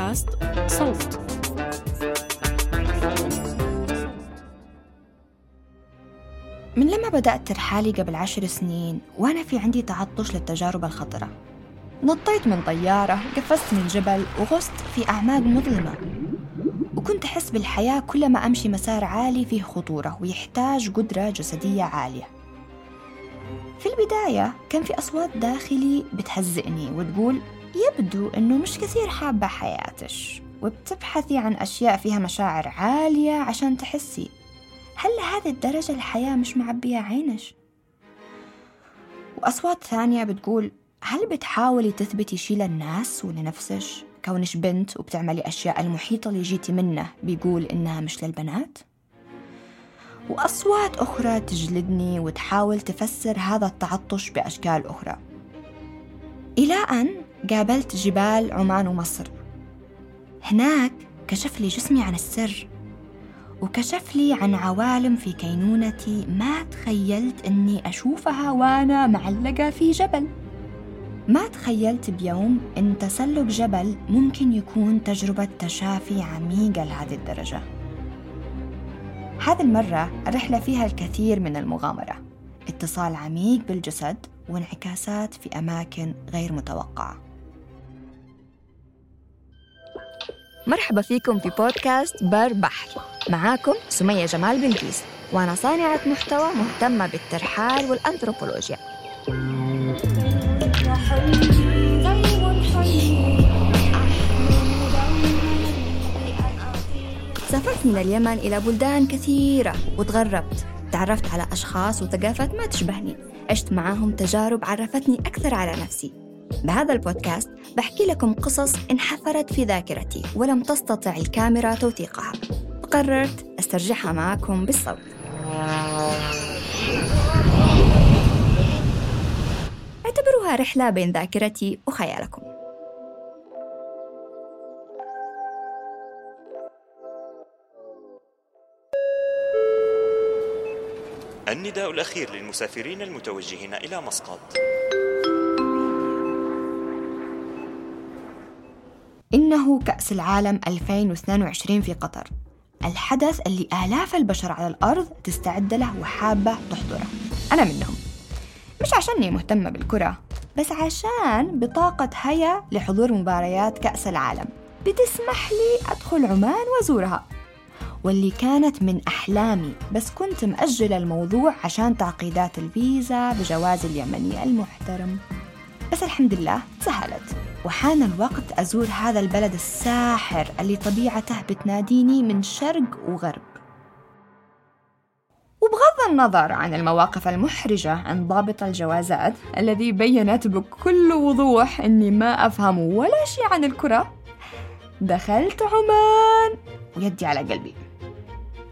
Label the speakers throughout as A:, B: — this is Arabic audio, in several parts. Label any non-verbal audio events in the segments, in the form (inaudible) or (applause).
A: بودكاست صوت.
B: من لما بدأت ترحالي قبل عشر سنين وأنا في عندي تعطش للتجارب الخطرة. نطيت من طيارة قفزت من جبل وغصت في أعماق مظلمة. وكنت أحس بالحياة كلما أمشي مسار عالي فيه خطورة ويحتاج قدرة جسدية عالية. في البداية كان في أصوات داخلي بتهزئني وتقول يبدو أنه مش كثير حابة حياتك وبتبحثي عن أشياء فيها مشاعر عالية عشان تحسي هل لهذه الدرجة الحياة مش معبية عينك؟ وأصوات ثانية بتقول هل بتحاولي تثبتي شي للناس ولنفسك؟ كونش بنت وبتعملي أشياء المحيط اللي جيتي منه بيقول إنها مش للبنات؟ وأصوات أخرى تجلدني وتحاول تفسر هذا التعطش بأشكال أخرى إلى أن قابلت جبال عمان ومصر. هناك كشف لي جسمي عن السر وكشف لي عن عوالم في كينونتي ما تخيلت أني أشوفها وأنا معلقة في جبل. ما تخيلت بيوم أن تسلق جبل ممكن يكون تجربة تشافي عميقة لهذه الدرجة. هذه المرة الرحلة فيها الكثير من المغامرة اتصال عميق بالجسد وانعكاسات في أماكن غير متوقعة. مرحبا فيكم في بودكاست بر بحر. معاكم سمية جمال بلقيس وأنا صانعة محتوى مهتمة بالترحال والأنثروبولوجيا. سافرت من اليمن إلى بلدان كثيرة وتغربت. تعرفت على أشخاص وثقافات ما تشبهني. عشت معاهم تجارب عرفتني أكثر على نفسي. بهذا البودكاست بحكي لكم قصص انحفرت في ذاكرتي ولم تستطع الكاميرا توثيقها. فقررت أسترجعها معكم بالصوت. اعتبروها رحلة بين ذاكرتي وخيالكم.
C: النداء الأخير للمسافرين المتوجهين إلى مسقط.
B: إنه كأس العالم 2022 في قطر. الحدث اللي آلاف البشر على الأرض تستعد له وحابة تحضره. أنا منهم. مش عشاني مهتمة بالكرة بس عشان بطاقة هيا لحضور مباريات كأس العالم. بتسمح لي أدخل عمان وأزورها. واللي كانت من أحلامي بس كنت مأجلة الموضوع عشان تعقيدات الفيزا بجواز اليمني المحترم. بس الحمد لله سهلت. وحان الوقت أزور هذا البلد الساحر اللي طبيعته بتناديني من شرق وغرب. وبغض النظر عن المواقف المحرجة عند ضابط الجوازات الذي بينت بكل وضوح أني ما أفهم ولا شيء عن الكرة دخلت عمان. ويدي على قلبي.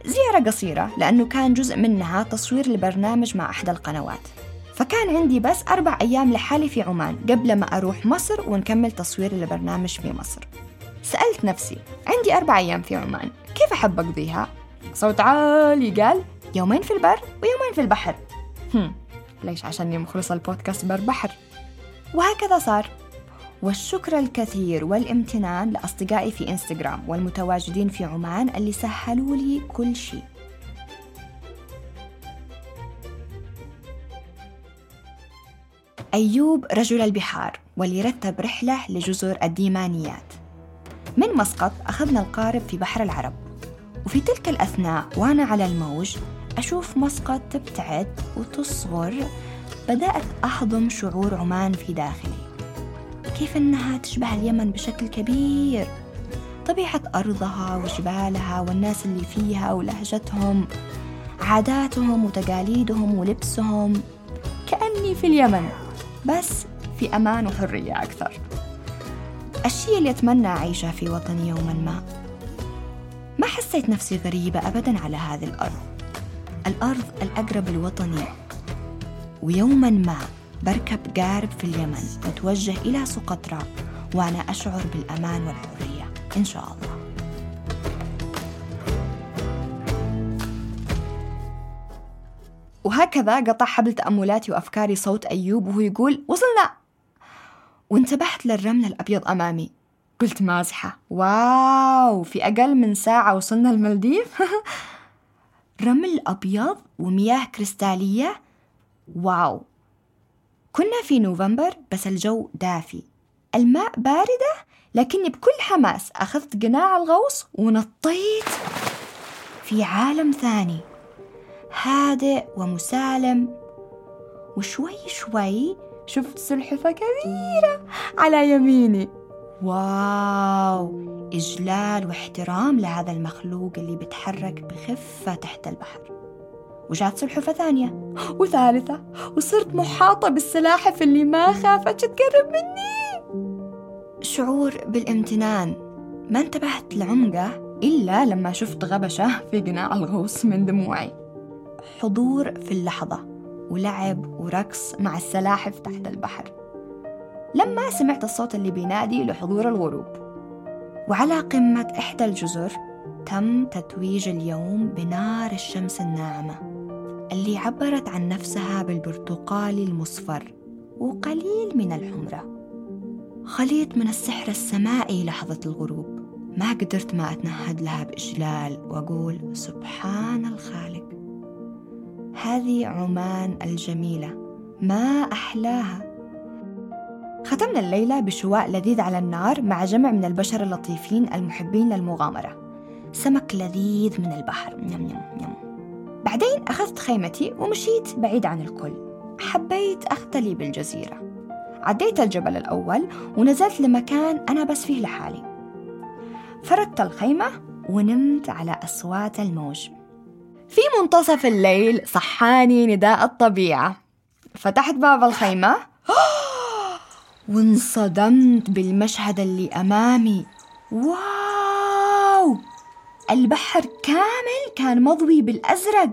B: زيارة قصيرة لأنه كان جزء منها تصوير لبرنامج مع أحد القنوات. فكان عندي بس أربع أيام لحالي في عمان قبل ما أروح مصر ونكمل تصوير البرنامج في مصر سألت نفسي عندي أربع أيام في عمان كيف أحب أقضيها؟ صوت عالي قال يومين في البر ويومين في البحر هم. ليش عشاني مخلصة البودكاست بر بحر وهكذا صار والشكر الكثير والامتنان لأصدقائي في إنستغرام والمتواجدين في عمان اللي سهلوا لي كل شيء أيوب رجل البحار واللي رتب رحلة لجزر الديمانيات. من مسقط أخذنا القارب في بحر العرب. وفي تلك الأثناء وأنا على الموج أشوف مسقط تبتعد وتصغر بدأت أهضم شعور عمان في داخلي. كيف أنها تشبه اليمن بشكل كبير؟ طبيعة أرضها وجبالها والناس اللي فيها ولهجتهم عاداتهم وتقاليدهم ولبسهم. كأني في اليمن. بس في أمان وحرية أكثر. الشيء اللي أتمنى أعيشه في وطني يوما ما. ما حسيت نفسي غريبة أبدا على هذه الأرض. الأرض الأقرب لوطني. ويوما ما بركب قارب في اليمن واتوجه إلى سقطرى وأنا أشعر بالأمان والحرية. إن شاء الله. وهكذا قطع حبل تأملاتي وأفكاري صوت أيوب وهو يقول وصلنا! وانتبهت للرمل الأبيض أمامي. قلت مازحة واو في أقل من ساعة وصلنا المالديف. (laughs) رمل أبيض ومياه كريستالية. واو. كنا في نوفمبر بس الجو دافي. الماء باردة لكني بكل حماس أخذت قناع الغوص ونطيت في عالم ثاني. هادئ ومسالم. وشوي شوي شفت سلحفة كبيرة على يميني. واو! إجلال واحترام لهذا المخلوق اللي بيتحرك بخفة تحت البحر. وجات سلحفة ثانية وثالثة وصرت محاطة بالسلاحف اللي ما خافت تقرب مني. شعور بالامتنان. ما انتبهت لعمقه إلا لما شفت غبشة في قناع الغوص من دموعي. حضور في اللحظة ولعب ورقص مع السلاحف تحت البحر. لما سمعت الصوت اللي بينادي لحضور الغروب. وعلى قمة إحدى الجزر تم تتويج اليوم بنار الشمس الناعمة اللي عبرت عن نفسها بالبرتقالي المصفر وقليل من الحمرة. خليط من السحر السمائي لحظة الغروب. ما قدرت ما أتنهد لها بإجلال وأقول سبحان الخالق. هذه عمان الجميلة. ما أحلاها. ختمنا الليلة بشواء لذيذ على النار مع جمع من البشر اللطيفين المحبين للمغامرة. سمك لذيذ من البحر. نم نم نم بعدين أخذت خيمتي ومشيت بعيد عن الكل. حبيت أختلي بالجزيرة. عديت الجبل الأول ونزلت لمكان أنا بس فيه لحالي. فردت الخيمة ونمت على أصوات الموج. في منتصف الليل صحاني نداء الطبيعة. فتحت باب الخيمة. (gasps) وانصدمت بالمشهد اللي أمامي. Wow! البحر كامل كان مضوي بالأزرق.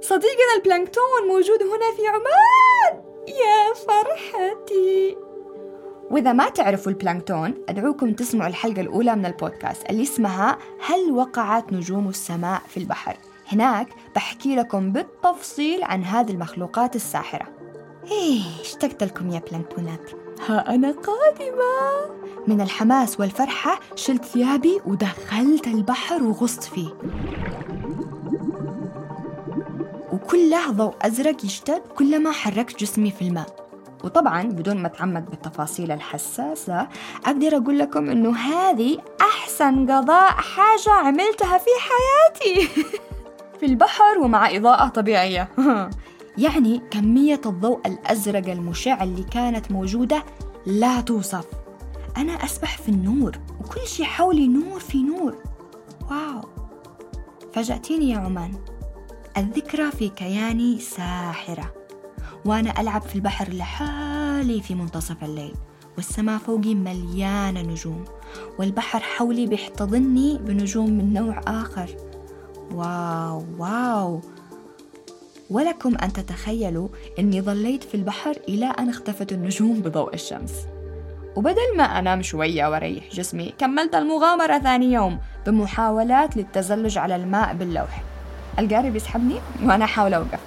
B: صديقنا البلانكتون موجود هنا في عمان. يا فرحتي! وإذا ما تعرفوا البلانكتون أدعوكم تسمعوا الحلقة الأولى من البودكاست اللي اسمها هل وقعت نجوم السماء في البحر؟ هناك بحكي لكم بالتفصيل عن هذه المخلوقات الساحرة. إيه اشتقت لكم يا بلانكتونات ها أنا قادمة. من الحماس والفرحة شلت ثيابي ودخلت البحر وغصت فيه. وكله ضوء أزرق يشتد كلما حركت جسمي في الماء. وطبعا بدون ما أتعمد بالتفاصيل الحساسة أقدر أقول لكم إنه هذه أحسن قضاء حاجة عملتها في حياتي. (laughs) في البحر ومع إضاءة طبيعية. (laughs) يعني كمية الضوء الأزرق المشع اللي كانت موجودة لا توصف. أنا أسبح في النور وكل شي حولي نور في نور. واو. فاجأتيني يا عمان. الذكرى في كياني ساحرة. وأنا ألعب في البحر لحالي في منتصف الليل. والسماء فوقي مليانة نجوم. والبحر حولي بيحتضني بنجوم من نوع آخر. واو واو. ولكم أن تتخيلوا أني ظليت في البحر إلى أن اختفت النجوم بضوء الشمس. وبدل ما أنام شوية وأريح جسمي كملت المغامرة ثاني يوم بمحاولات للتزلج على الماء باللوح. القارب بيسحبني وأنا أحاول أوقف.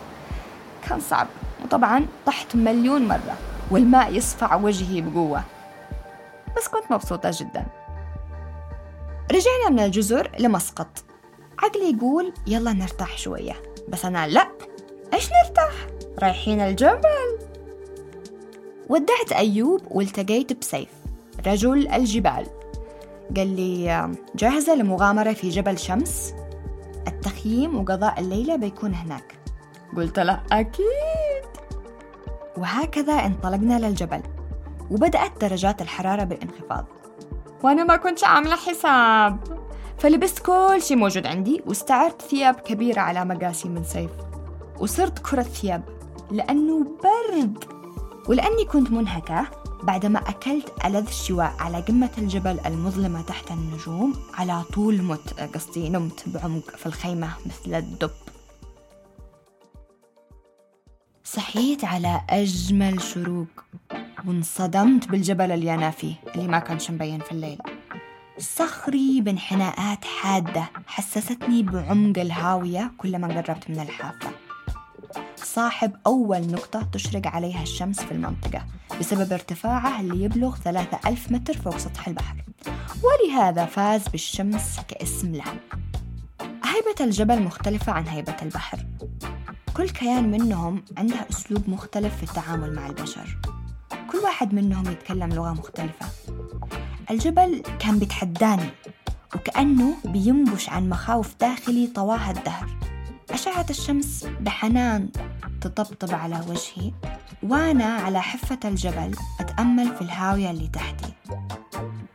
B: كان صعب وطبعا طحت مليون مرة والماء يصفع وجهي بقوة. بس كنت مبسوطة جدا. رجعنا من الجزر لمسقط. عقلي يقول يلا نرتاح شوية بس أنا لا. إيش نرتاح؟ رايحين الجبل. ودعت أيوب والتقيت بسيف رجل الجبال. قال لي جاهزة لمغامرة في جبل شمس؟ التخييم وقضاء الليلة بيكون هناك. قلت له أكيد. وهكذا انطلقنا للجبل وبدأت درجات الحرارة بالانخفاض. وأنا ما كنت عاملة حساب. فلبست كل شي موجود عندي واستعرت ثياب كبيرة على مقاسي من سيف. وصرت كرة ثياب لأنه برد. ولأني كنت منهكة بعدما أكلت ألذ شواء على قمة الجبل المظلمة تحت النجوم على طول مت قصدي نمت بعمق في الخيمة مثل الدب. صحيت على أجمل شروق وانصدمت بالجبل اللي أنا فيه اللي ما كانش مبين في الليل. صخري بانحناءات حادة حسستني بعمق الهاوية كلما قربت من الحافة. صاحب أول نقطة تشرق عليها الشمس في المنطقة بسبب ارتفاعه اللي يبلغ 3000 متر فوق سطح البحر. ولهذا فاز بالشمس كاسم له هيبة الجبل مختلفة عن هيبة البحر. كل كيان منهم عنده أسلوب مختلف في التعامل مع البشر. كل واحد منهم يتكلم لغة مختلفة. الجبل كان بيتحداني وكأنه بينبش عن مخاوف داخلي طواها الدهر. أشعة الشمس بحنان تطبطب على وجهي وأنا على حفة الجبل أتأمل في الهاوية اللي تحتي.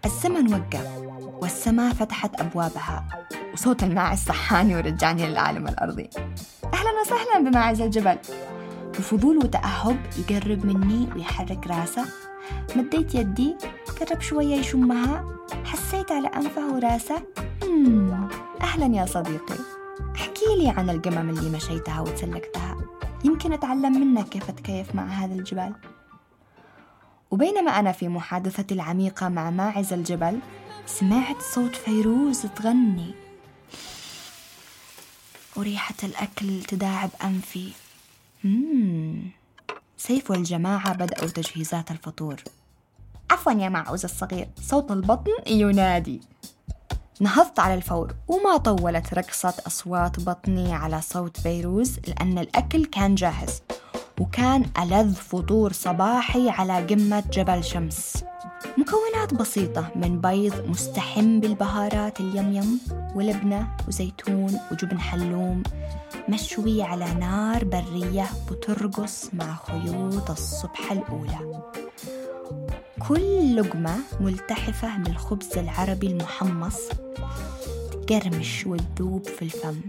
B: الزمن وقف والسماء فتحت أبوابها وصوت الماعز صحاني ورجعني للعالم الأرضي. أهلا وسهلا بماعز الجبل. بفضول وتأهب يقرب مني ويحرك راسه. مديت يدي قرب شوية يشمها. حسيت على أنفه وراسه. أهلا يا صديقي. احكي لي عن القمم اللي مشيتها وتسلقتها. يمكن أتعلم منك كيف أتكيف مع هذا الجبال. وبينما أنا في محادثتي العميقة مع ماعز الجبل سمعت صوت فيروز تغني. وريحة الأكل تداعب أنفي. مم. سيف والجماعة بدأوا تجهيزات الفطور. عفوا يا معوز الصغير صوت البطن ينادي. نهضت على الفور وما طولت رقصة أصوات بطني على صوت فيروز لأن الأكل كان جاهز وكان ألذ فطور صباحي على قمة جبل شمس. مكونات بسيطة من بيض مستحم بالبهارات اليميم ولبنة وزيتون وجبن حلوم مشوي على نار برية بترقص مع خيوط الصبح الأولى. كل لقمة ملتحفة بالخبز العربي المحمص تقرمش وتذوب في الفم.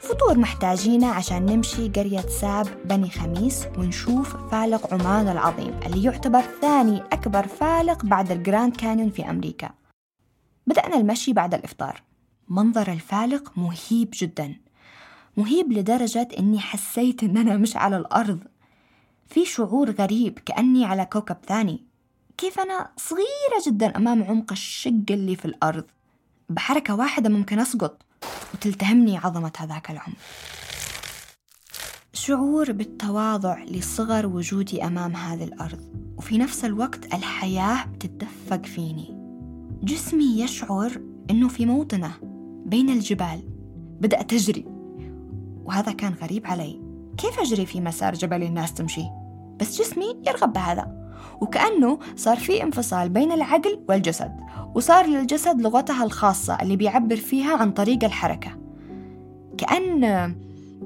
B: فطور محتاجينه عشان نمشي قرية ساب بني خميس ونشوف فالق عمان العظيم اللي يعتبر ثاني أكبر فالق بعد الجراند كانيون في أمريكا. بدأنا المشي بعد الإفطار. منظر الفالق مهيب جدا. مهيب لدرجة إني حسيت إن أنا مش على الأرض. في شعور غريب كأني على كوكب ثاني. كيف أنا صغيرة جدا أمام عمق الشق اللي في الأرض؟ بحركة واحدة ممكن أسقط وتلتهمني عظمة هذاك العمر. شعور بالتواضع لصغر وجودي أمام هذه الأرض وفي نفس الوقت الحياة بتتدفق فيني. جسمي يشعر أنه في موطنة بين الجبال بدأت أجري وهذا كان غريب علي. كيف أجري في مسار جبل الناس تمشي؟ بس جسمي يرغب بهذا. وكأنه صار في انفصال بين العقل والجسد وصار للجسد لغتها الخاصة اللي بيعبر فيها عن طريق الحركة. كأن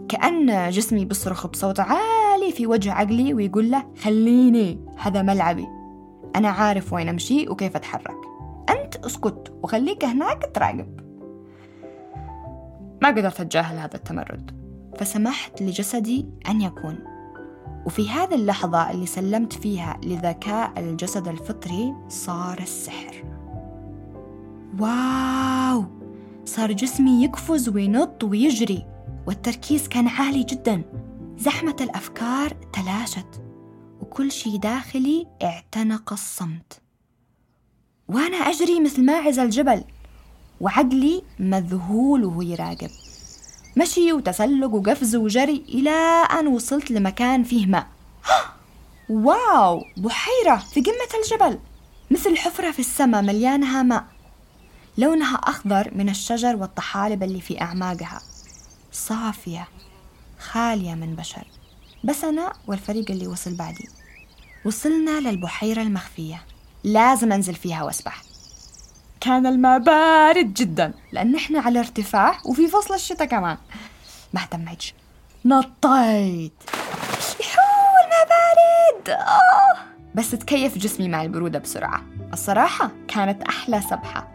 B: كأن جسمي بيصرخ بصوت عالي في وجه عقلي ويقول له خليني هذا ملعبي. أنا عارف وين أمشي وكيف أتحرك. أنت أسكت وخليك هناك تراقب. ما قدرت أتجاهل هذا التمرد فسمحت لجسدي أن يكون. وفي هذه اللحظة اللي سلمت فيها لذكاء الجسد الفطري صار السحر. واو! صار جسمي يقفز وينط ويجري والتركيز كان عالي جدا. زحمة الأفكار تلاشت وكل شي داخلي اعتنق الصمت. وأنا أجري مثل ماعز الجبل وعقلي مذهول وهو يراقب. مشي وتسلق وقفز وجري إلى أن وصلت لمكان فيه ماء. (gasps) واو! بحيرة في قمة الجبل. مثل حفرة في السماء مليانها ماء. لونها أخضر من الشجر والطحالب اللي في أعماقها. صافية خالية من بشر. بس أنا والفريق اللي وصل بعدي. وصلنا للبحيرة المخفية. لازم أنزل فيها وأسبح. كان الماء بارد جدا. لأن إحنا على ارتفاع وفي فصل الشتاء كمان. ما اهتمتش. نطيت. يحو الماء بارد. آه. بس تكيف جسمي مع البرودة بسرعة. الصراحة كانت أحلى سبحة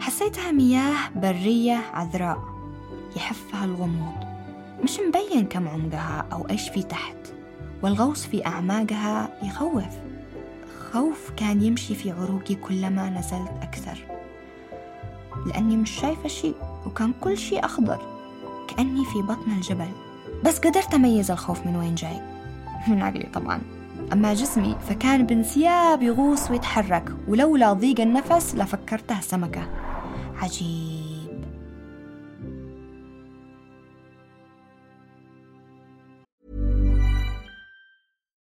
B: حسيتها مياه برية عذراء. يحفها الغموض. مش مبين كم عمقها أو إيش في تحت. والغوص في أعماقها يخوف. خوف كان يمشي في عروقي كلما نزلت أكثر. لأني مش شايفة شيء وكان كل شيء أخضر كأني في بطن الجبل. بس قدرت أميز الخوف من وين جاي. (laughs) من عقلي طبعا. أما جسمي فكان بانسياب يغوص ويتحرك ولولا ضيق النفس لفكرته سمكة. عجيب.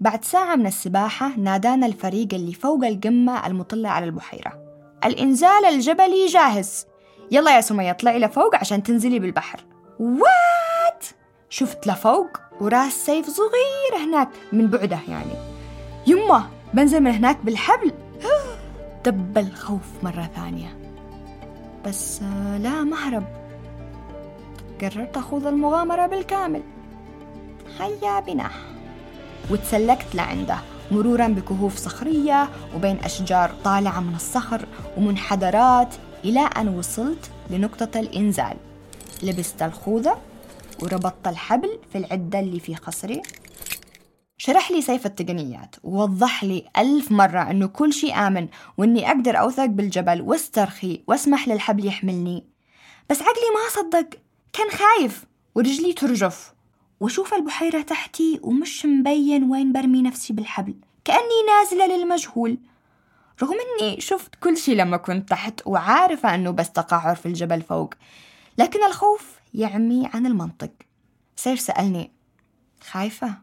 B: بعد ساعة من السباحة نادانا الفريق اللي فوق القمة المطلة على البحيرة. الإنزال الجبلي جاهز. يلا يا سمية اطلعي لفوق عشان تنزلي بالبحر. وات؟ شفت لفوق وراس سيف صغير هناك من بعده يعني. يمه بنزل من هناك بالحبل. (gasps) دب الخوف مرة ثانية. بس آه، لا ما هرب. قررت أخوض المغامرة بالكامل. هيا بنا. وتسلقت لعنده مرورا بكهوف صخرية وبين أشجار طالعة من الصخر ومنحدرات إلى أن وصلت لنقطة الإنزال. لبست الخوذة وربطت الحبل في العدة اللي في خصري. شرح لي سيف التقنيات. ووضح لي ألف مرة أنه كل شيء آمن وأني أقدر أوثق بالجبل واسترخي وأسمح للحبل يحملني. بس عقلي ما صدق. كان خايف ورجلي ترجف. وأشوف البحيرة تحتي ومش مبين وين برمي نفسي بالحبل كأني نازلة للمجهول. رغم أني شفت كل شي لما كنت تحت وعارفة أنه بس تقعر في الجبل فوق لكن الخوف يعمي عن المنطق. سيف سألني خايفة؟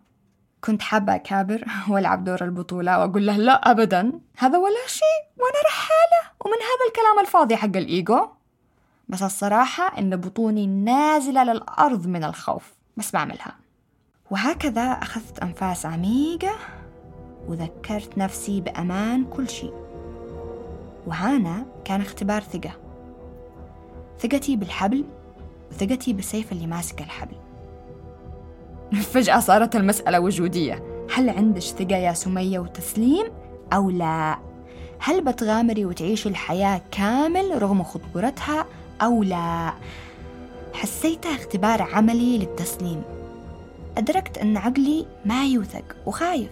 B: كنت حابة أكابر (laughs) وألعب دور البطولة وأقول له لا أبدا. هذا ولا شيء وأنا رحالة. ومن هذا الكلام الفاضي حق الإيجو. بس الصراحة إن بطوني نازلة للأرض من الخوف. بس بعملها. وهكذا أخذت أنفاس عميقة وذكرت نفسي بأمان كل شيء. وهانا كان اختبار ثقة. ثقتي بالحبل وثقتي بالسيف اللي ماسك الحبل. (laughs) فجأة صارت المسألة وجودية. هل عندك ثقة يا سمية وتسليم أو لا؟ هل بتغامري وتعيشي الحياة كامل رغم خطورتها أو لا؟ حسيتها اختبار عملي للتسليم. أدركت أن عقلي ما يوثق وخايف.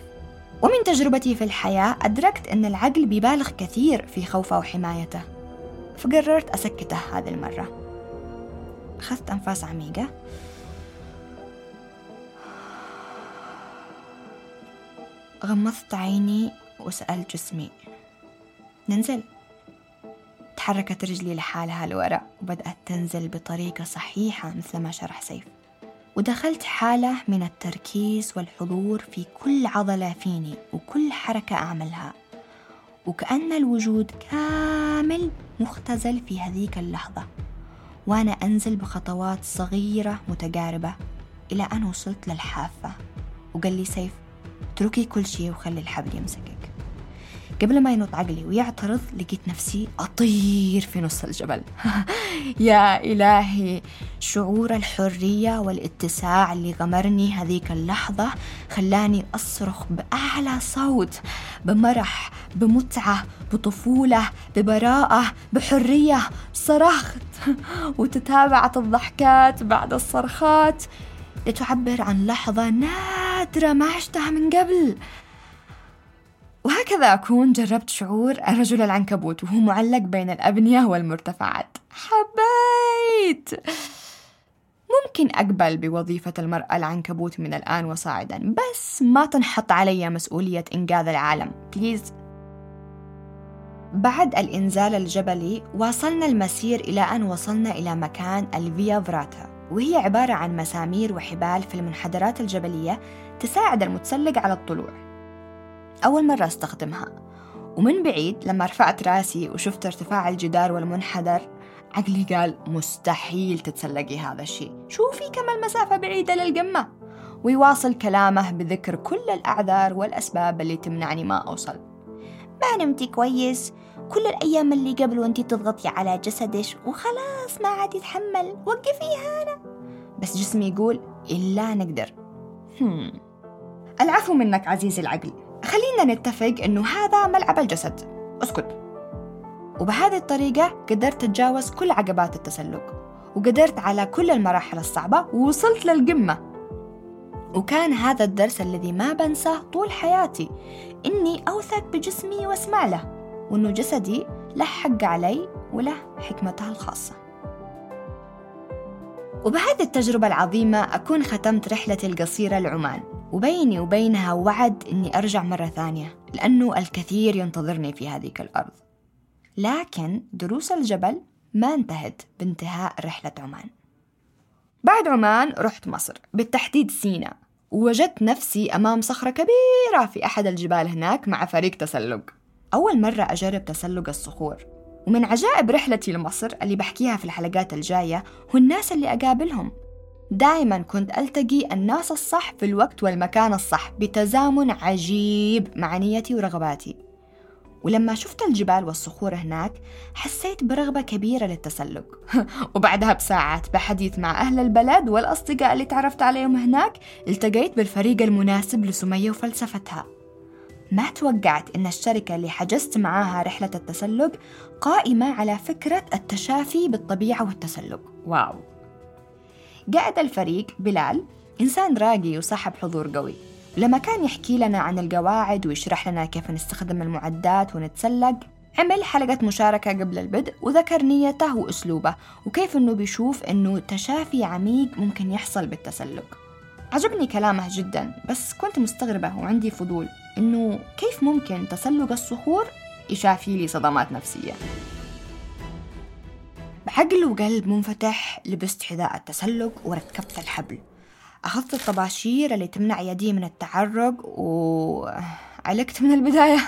B: ومن تجربتي في الحياة أدركت أن العقل بيبالغ كثير في خوفه وحمايته. فقررت أسكته هذه المرة. أخذت أنفاس عميقة. غمضت عيني وسألت جسمي. ننزل. تحركت رجلي لحالها لورا وبدأت تنزل بطريقة صحيحة مثل ما شرح سيف. ودخلت حالة من التركيز والحضور في كل عضلة فيني وكل حركة أعملها. وكأن الوجود كامل مختزل في هذيك اللحظة. وأنا أنزل بخطوات صغيرة متقاربة إلى أن وصلت للحافة. وقال لي سيف اتركي كل شيء وخلي الحبل يمسكك. قبل ما ينط عقلي ويعترض لقيت نفسي أطير في نص الجبل. (laughs) يا إلهي شعور الحرية والاتساع اللي غمرني هذيك اللحظة خلاني أصرخ بأعلى صوت بمرح بمتعة بطفولة ببراءة بحرية صرخت (laughs) وتتابعت الضحكات بعد الصرخات. لتعبر عن لحظة نادرة ما عشتها من قبل. وهكذا أكون جربت شعور الرجل العنكبوت وهو معلق بين الأبنية والمرتفعات. حبيت! ممكن أقبل بوظيفة المرأة العنكبوت من الآن وصاعدا بس ما تنحط علي مسؤولية إنقاذ العالم بليز بعد الإنزال الجبلي واصلنا المسير إلى أن وصلنا إلى مكان الفيا فراتا وهي عبارة عن مسامير وحبال في المنحدرات الجبلية تساعد المتسلق على الطلوع. أول مرة أستخدمها. ومن بعيد لما رفعت رأسي وشفت ارتفاع الجدار والمنحدر عقلي قال مستحيل تتسلقي هذا الشيء. شوفي كم المسافة بعيدة للقمة. ويواصل كلامه بذكر كل الأعذار والأسباب اللي تمنعني ما أوصل. ما نمتي كويس. كل الأيام اللي قبل وانتي تضغطي على جسدك وخلاص ما عاد يتحمل. وقفيها أنا بس جسمي يقول إلا نقدر. هم. العفو منك عزيزي العقل. خلينا نتفق إنه هذا ملعب الجسد. أسكت. وبهذه الطريقة قدرت أتجاوز كل عقبات التسلق وقدرت على كل المراحل الصعبة ووصلت للقمة. وكان هذا الدرس الذي ما بنساه طول حياتي إني أوثق بجسمي وأسمع له وإنه جسدي له حق علي وله حكمته الخاصة. وبهذه التجربة العظيمة أكون ختمت رحلتي القصيرة لعمان. وبيني وبينها وعد إني أرجع مرة ثانية لأنه الكثير ينتظرني في هذيك الأرض. لكن دروس الجبل ما انتهت بانتهاء رحلة عمان. بعد عمان رحت مصر بالتحديد سينا ووجدت نفسي أمام صخرة كبيرة في أحد الجبال هناك مع فريق تسلق. أول مرة أجرب تسلق الصخور. ومن عجائب رحلتي لمصر اللي بحكيها في الحلقات الجاية هو الناس اللي أقابلهم. دائما كنت ألتقي الناس الصح في الوقت والمكان الصح بتزامن عجيب مع نيتي ورغباتي. ولما شفت الجبال والصخور هناك حسيت برغبة كبيرة للتسلق. (laughs) وبعدها بساعات بحديث مع أهل البلد والأصدقاء اللي تعرفت عليهم هناك التقيت بالفريق المناسب لسمية وفلسفتها. ما توقعت إن الشركة اللي حجزت معاها رحلة التسلق قائمة على فكرة التشافي بالطبيعة والتسلق. واو. قائد الفريق بلال إنسان راقي وصاحب حضور قوي. لما كان يحكي لنا عن القواعد ويشرح لنا كيف نستخدم المعدات ونتسلق عمل حلقة مشاركة قبل البدء وذكر نيته وأسلوبه وكيف أنه بيشوف أنه تشافي عميق ممكن يحصل بالتسلق. عجبني كلامه جدا بس كنت مستغربة وعندي فضول أنه كيف ممكن تسلق الصخور يشافي لي صدمات نفسية. بعقل وقلب منفتح لبست حذاء التسلق وركبت الحبل. أخذت الطباشير اللي تمنع يدي من التعرق وعلقت من البداية.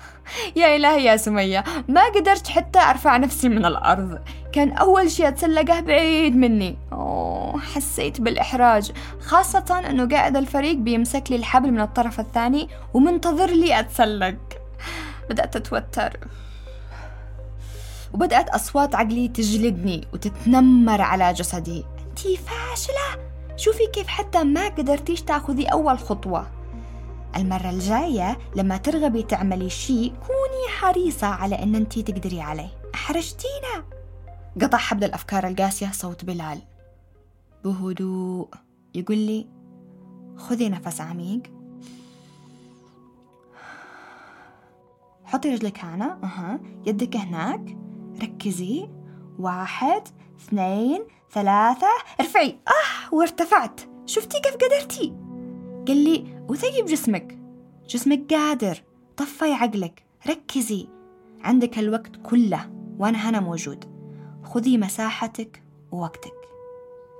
B: (laughs) يا إلهي يا سمية ما قدرت حتى أرفع نفسي من الأرض. كان أول شيء أتسلقه بعيد مني. أوه حسيت بالإحراج. خاصة أنه قاعد الفريق بيمسك لي الحبل من الطرف الثاني ومنتظر لي أتسلق. بدأت أتوتر. وبدأت أصوات عقلي تجلدني وتتنمر على جسدي. أنتي فاشلة! شوفي كيف حتى ما قدرتيش تاخذي أول خطوة. المرة الجاية لما ترغبي تعملي شيء كوني حريصة على أن أنت تقدري عليه. أحرجتينا! قطع حبل الأفكار القاسية صوت بلال. بهدوء. يقول لي خذي نفس عميق. حطي رجلك هنا. أها. يدك هناك. ركزي. واحد اثنين ثلاثة. ارفعي. آه وارتفعت. شفتي كيف قدرتي؟ قال لي وثقي بجسمك جسمك قادر. طفي عقلك. ركزي. عندك الوقت كله وأنا هنا موجود. خذي مساحتك ووقتك.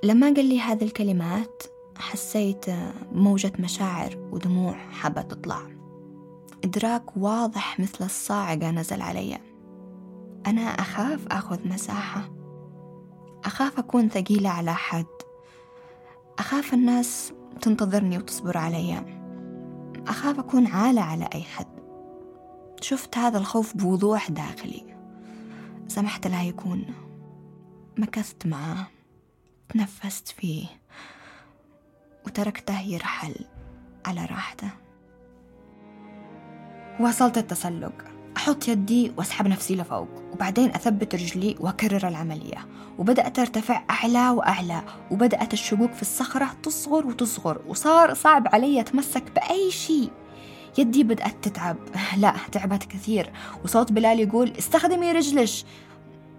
B: لما قال لي هذه الكلمات حسيت موجة مشاعر ودموع حابة تطلع. إدراك واضح مثل الصاعقة نزل علي. أنا أخاف أخذ مساحة. أخاف أكون ثقيلة على حد. أخاف الناس تنتظرني وتصبر علي. أخاف أكون عالة على أي حد. شفت هذا الخوف بوضوح داخلي. سمحت له يكون. مكثت معاه تنفست فيه. وتركته يرحل على راحته. واصلت التسلق. أحط يدي وأسحب نفسي لفوق وبعدين أثبت رجلي وأكرر العملية. وبدأت أرتفع أعلى وأعلى وبدأت الشقوق في الصخرة تصغر وتصغر وصار صعب علي أتمسك بأي شيء. يدي بدأت تتعب. (laughs) لا تعبت كثير. وصوت بلال يقول استخدمي رجلش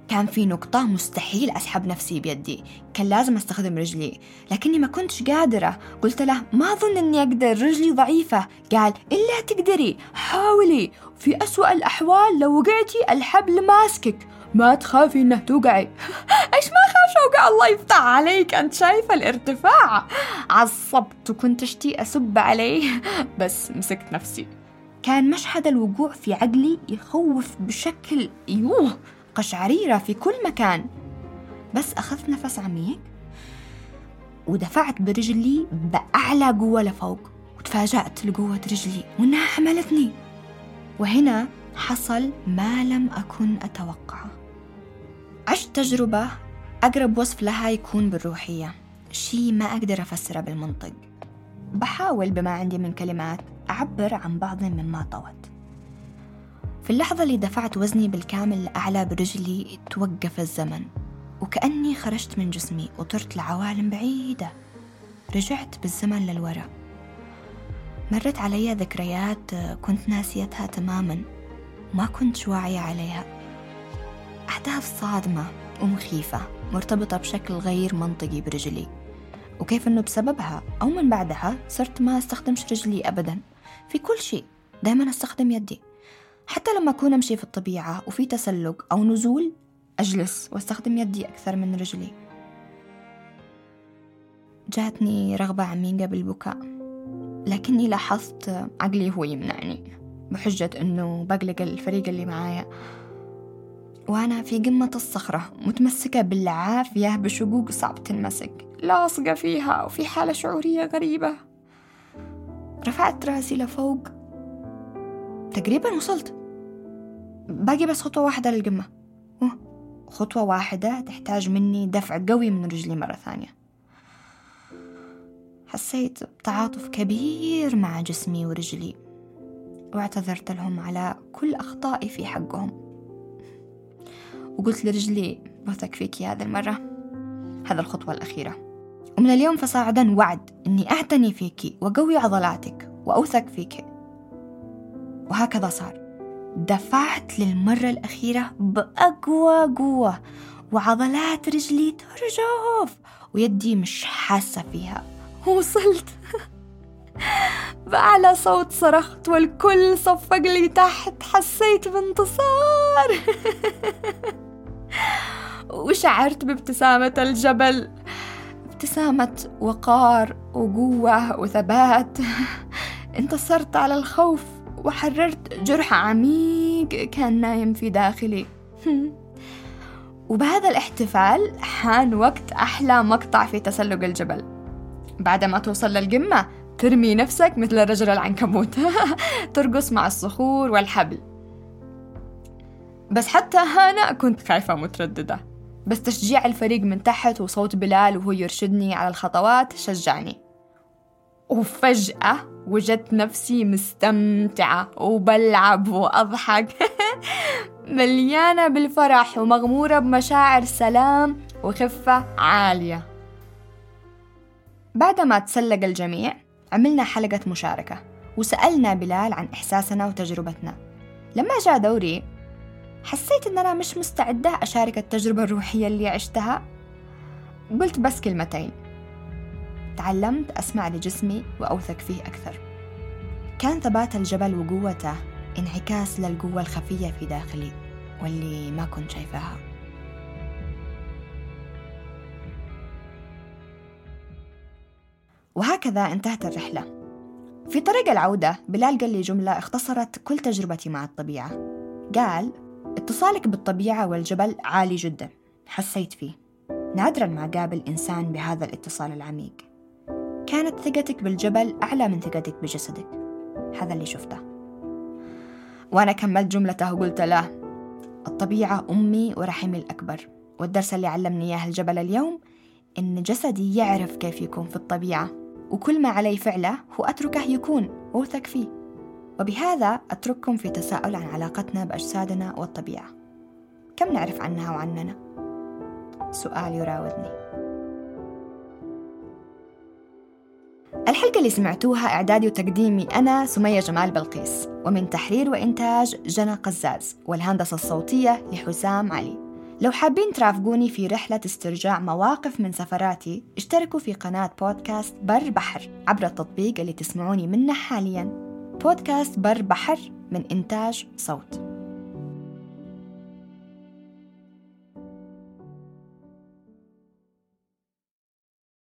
B: كان في نقطة مستحيل أسحب نفسي بيدي. كان لازم أستخدم رجلي. لكني ما كنتش قادرة. قلت له ما أظن أني أقدر رجلي ضعيفة. قال إلا تقدري حاولي. في أسوأ الأحوال لو وقعتي الحبل ماسكك. ما تخافي إنه توقعي. إيش ما خاف اوقع الله يفتح عليك. أنت شايفة الارتفاع. عصبت وكنت أشتي أسب عليه. بس مسكت نفسي. كان مشهد الوقوع في عقلي يخوف بشكل يوه قشعريرة في كل مكان. بس أخذت نفس عميق ودفعت برجلي بأعلى قوة لفوق. وتفاجأت لقوة رجلي. وإنها حملتني. وهنا حصل ما لم أكن أتوقعه. عشت تجربة أقرب وصف لها يكون بالروحية. شي ما أقدر أفسره بالمنطق. بحاول بما عندي من كلمات أعبر عن بعض مما طوت. في اللحظة اللي دفعت وزني بالكامل لأعلى برجلي توقف الزمن. وكأني خرجت من جسمي وطرت لعوالم بعيدة. رجعت بالزمن للوراء. مرت علي ذكريات كنت ناسيتها تماما وما كنت واعية عليها. أحداث صادمة ومخيفة مرتبطة بشكل غير منطقي برجلي. وكيف أنه بسببها أو من بعدها صرت ما أستخدمش رجلي أبدا. في كل شيء دائما أستخدم يدي. حتى لما أكون أمشي في الطبيعة وفي تسلق أو نزول أجلس وأستخدم يدي أكثر من رجلي. جاتني رغبة عميقة بالبكاء. لكني لاحظت عقلي هو يمنعني بحجة أنه بقلق الفريق اللي معايا. وأنا في قمة الصخرة متمسكة بالعافية بشقوق صعب تنمسك لاصقة فيها وفي حالة شعورية غريبة. رفعت رأسي لفوق. تقريبا وصلت. باقي بس خطوة واحدة للقمة. خطوة واحدة تحتاج مني دفع قوي من رجلي مرة ثانية. حسيت بتعاطف كبير مع جسمي ورجلي. واعتذرت لهم على كل أخطائي في حقهم. وقلت لرجلي بثق فيك هذه المرة. هذا الخطوة الأخيرة. ومن اليوم فصاعدا وعد أني أعتني فيك وأقوي عضلاتك وأوثق فيك. وهكذا صار. دفعت للمرة الأخيرة بأقوى قوة وعضلات رجلي ترجف ويدي مش حاسة فيها. وصلت بأعلى صوت صرخت والكل صفق لي تحت حسيت بانتصار. وشعرت بابتسامة الجبل ابتسامة وقار وقوة وثبات. انتصرت على الخوف وحررت جرح عميق كان نايم في داخلي. وبهذا الاحتفال حان وقت أحلى مقطع في تسلق الجبل. بعد ما توصل للقمة ترمي نفسك مثل الرجل العنكبوت. (laughs) ترقص مع الصخور والحبل. بس حتى هنا كنت خايفة مترددة. بس تشجيع الفريق من تحت وصوت بلال وهو يرشدني على الخطوات شجعني. وفجأة وجدت نفسي مستمتعة وبلعب وأضحك. (laughs) مليانة بالفرح ومغمورة بمشاعر سلام وخفة عالية. بعدما تسلق الجميع عملنا حلقة مشاركة وسألنا بلال عن إحساسنا وتجربتنا. لما جاء دوري حسيت إن أنا مش مستعدة أشارك التجربة الروحية اللي عشتها. قلت بس كلمتين. تعلمت أسمع لجسمي وأوثق فيه أكثر. كان ثبات الجبل وقوته انعكاس للقوة الخفية في داخلي واللي ما كنت شايفاها. وهكذا انتهت الرحلة. في طريق العودة بلال قال لي جملة اختصرت كل تجربتي مع الطبيعة. قال اتصالك بالطبيعة والجبل عالي جدا. حسيت فيه. نادرا ما قابل إنسان بهذا الاتصال العميق. كانت ثقتك بالجبل أعلى من ثقتك بجسدك. هذا اللي شفته. وأنا كملت جملته وقلت له الطبيعة أمي ورحمي الأكبر. والدرس اللي علمني إياه الجبل اليوم إن جسدي يعرف كيف يكون في الطبيعة. وكل ما علي فعله هو أتركه يكون وأوثق فيه. وبهذا أترككم في تساؤل عن علاقتنا بأجسادنا والطبيعة. كم نعرف عنها وعننا؟ سؤال يراودني. الحلقة اللي سمعتوها إعدادي وتقديمي أنا سمية جمال بلقيس ومن تحرير وإنتاج جنى قزاز والهندسة الصوتية لحسام علي. لو حابين ترافقوني في رحلة استرجاع مواقف من سفراتي اشتركوا في قناة بودكاست بر بحر عبر التطبيق اللي تسمعوني منه حاليا. بودكاست بر بحر من إنتاج صوت.